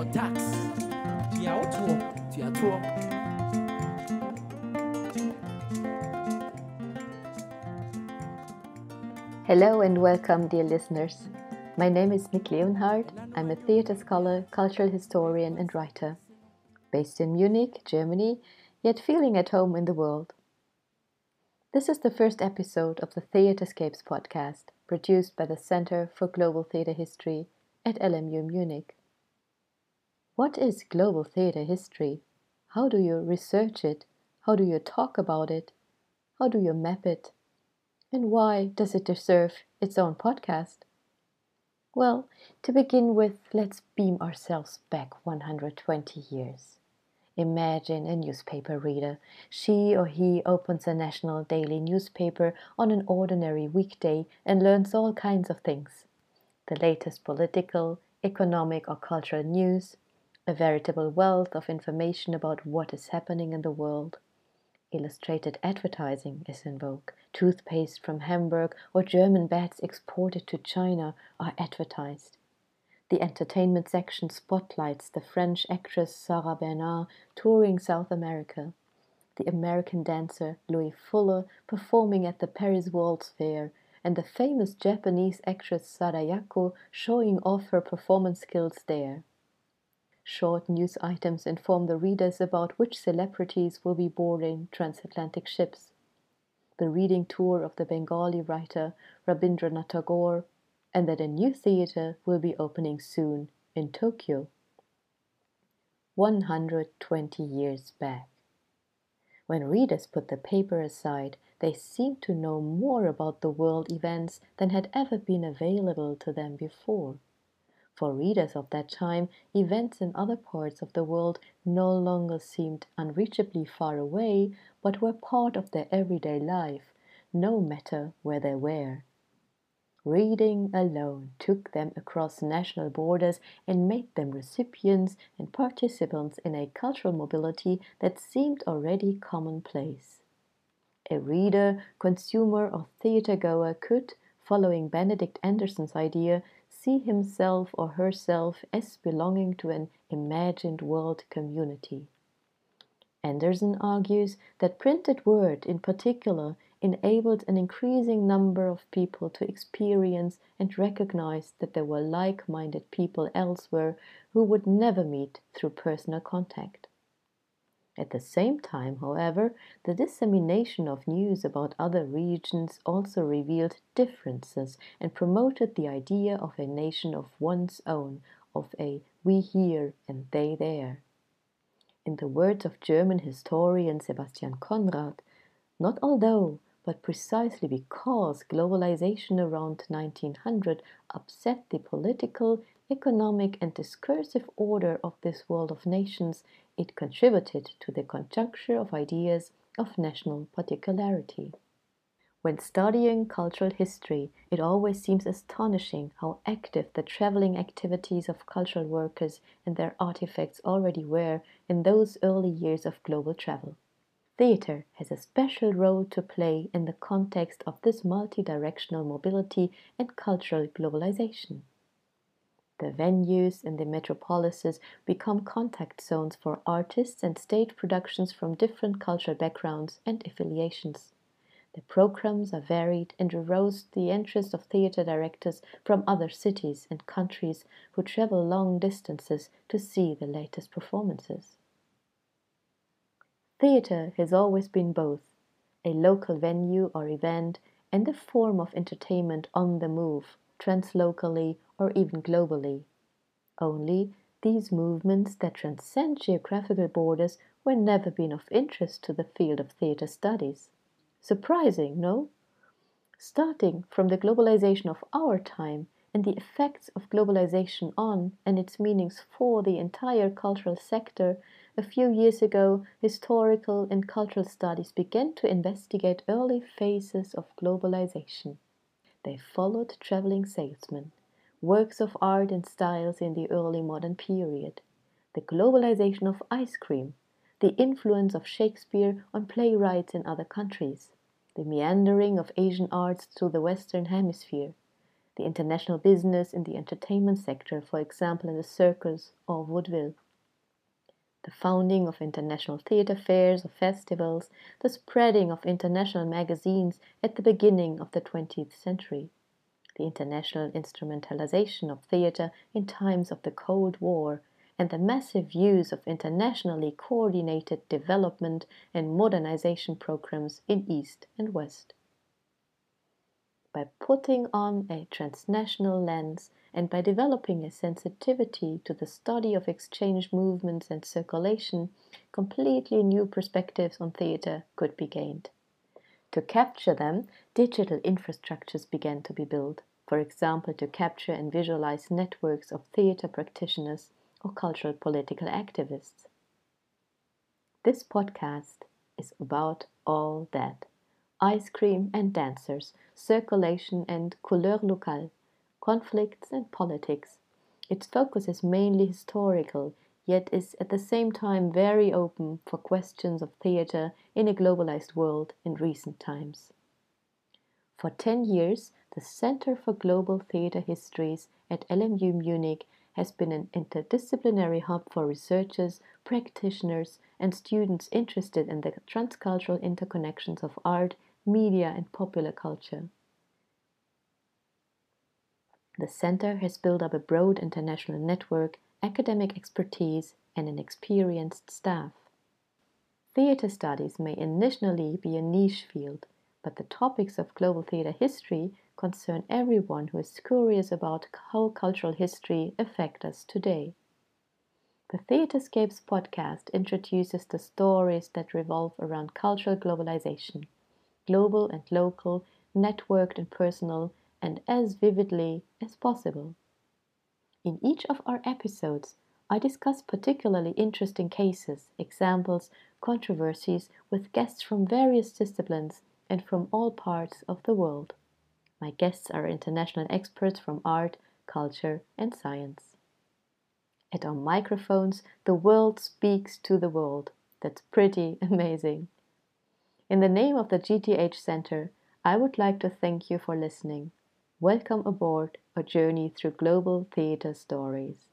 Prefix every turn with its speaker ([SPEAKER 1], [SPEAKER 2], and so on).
[SPEAKER 1] og tax.
[SPEAKER 2] Hello and welcome, dear listeners. My name is Nick Leonhardt. I'm a theatre scholar, cultural historian, and writer. Based in Munich, Germany, yet feeling at home in the world. This is the first episode of the Theatrescapes podcast, produced by the Center for Global Theatre History at LMU Munich. What is global theatre history? How do you research it? How do you talk about it? How do you map it? And why does it deserve its own podcast? Well, to begin with, let's beam ourselves back 120 years. Imagine a newspaper reader. She or he opens a national daily newspaper on an ordinary weekday and learns all kinds of things the latest political, economic, or cultural news, a veritable wealth of information about what is happening in the world. Illustrated advertising is in vogue. Toothpaste from Hamburg or German beds exported to China are advertised. The entertainment section spotlights the French actress Sarah Bernhardt touring South America, the American dancer Loie Fuller performing at the Paris World's Fair, and the famous Japanese actress Sadayakko showing off her performance skills there. Short news items inform the readers about which celebrities will be boarding transatlantic ships. The reading tour of the Bengali writer Rabindranath Tagore and that a new theater will be opening soon in Tokyo. 120 years back. When readers put the paper aside, they seemed to know more about the world events than had ever been available to them before. For readers of that time, events in other parts of the world no longer seemed unreachably far away, but were part of their everyday life, no matter where they were. Reading alone took them across national borders and made them recipients and participants in a cultural mobility that seemed already commonplace. A reader, consumer, or theatre goer could, following Benedict Anderson's idea, see himself or herself as belonging to an imagined world community. Anderson argues that printed word, in particular, enabled an increasing number of people to experience and recognize that there were like minded people elsewhere who would never meet through personal contact. At the same time, however, the dissemination of news about other regions also revealed differences and promoted the idea of a nation of one's own, of a we here and they there. In the words of German historian Sebastian Conrad, not although but precisely because globalization around 1900 upset the political, economic, and discursive order of this world of nations, it contributed to the conjuncture of ideas of national particularity. When studying cultural history, it always seems astonishing how active the traveling activities of cultural workers and their artifacts already were in those early years of global travel. Theatre has a special role to play in the context of this multi-directional mobility and cultural globalization. The venues in the metropolises become contact zones for artists and stage productions from different cultural backgrounds and affiliations. The programs are varied and arouse the interest of theatre directors from other cities and countries who travel long distances to see the latest performances. Theatre has always been both a local venue or event and a form of entertainment on the move, translocally or even globally. Only these movements that transcend geographical borders were never been of interest to the field of theatre studies. Surprising, no? Starting from the globalization of our time and the effects of globalization on and its meanings for the entire cultural sector, a few years ago, historical and cultural studies began to investigate early phases of globalization. They followed traveling salesmen, works of art and styles in the early modern period, the globalization of ice cream, the influence of Shakespeare on playwrights in other countries, the meandering of Asian arts to the Western Hemisphere, the international business in the entertainment sector, for example in the circus or vaudeville, the founding of international theatre fairs or festivals, the spreading of international magazines at the beginning of the 20th century, the international instrumentalization of theatre in times of the Cold War, and the massive use of internationally coordinated development and modernization programs in East and West by putting on a transnational lens and by developing a sensitivity to the study of exchange movements and circulation, completely new perspectives on theatre could be gained. To capture them, digital infrastructures began to be built, for example, to capture and visualize networks of theatre practitioners or cultural political activists. This podcast is about all that ice cream and dancers, circulation and couleur locale, conflicts and politics. Its focus is mainly historical, yet is at the same time very open for questions of theatre in a globalized world in recent times. For 10 years, the Center for Global Theatre Histories at LMU Munich has been an interdisciplinary hub for researchers, practitioners, and students interested in the transcultural interconnections of art, media, and popular culture. The center has built up a broad international network, academic expertise, and an experienced staff. Theatre studies may initially be a niche field, but the topics of global theatre history concern everyone who is curious about how cultural history affects us today. The Theatrescapes podcast introduces the stories that revolve around cultural globalization global and local, networked and personal, and as vividly as possible. In each of our episodes, I discuss particularly interesting cases, examples, controversies with guests from various disciplines and from all parts of the world. My guests are international experts from art, culture, and science. At our microphones, the world speaks to the world. That's pretty amazing. In the name of the GTH Center, I would like to thank you for listening. Welcome aboard a journey through global theatre stories.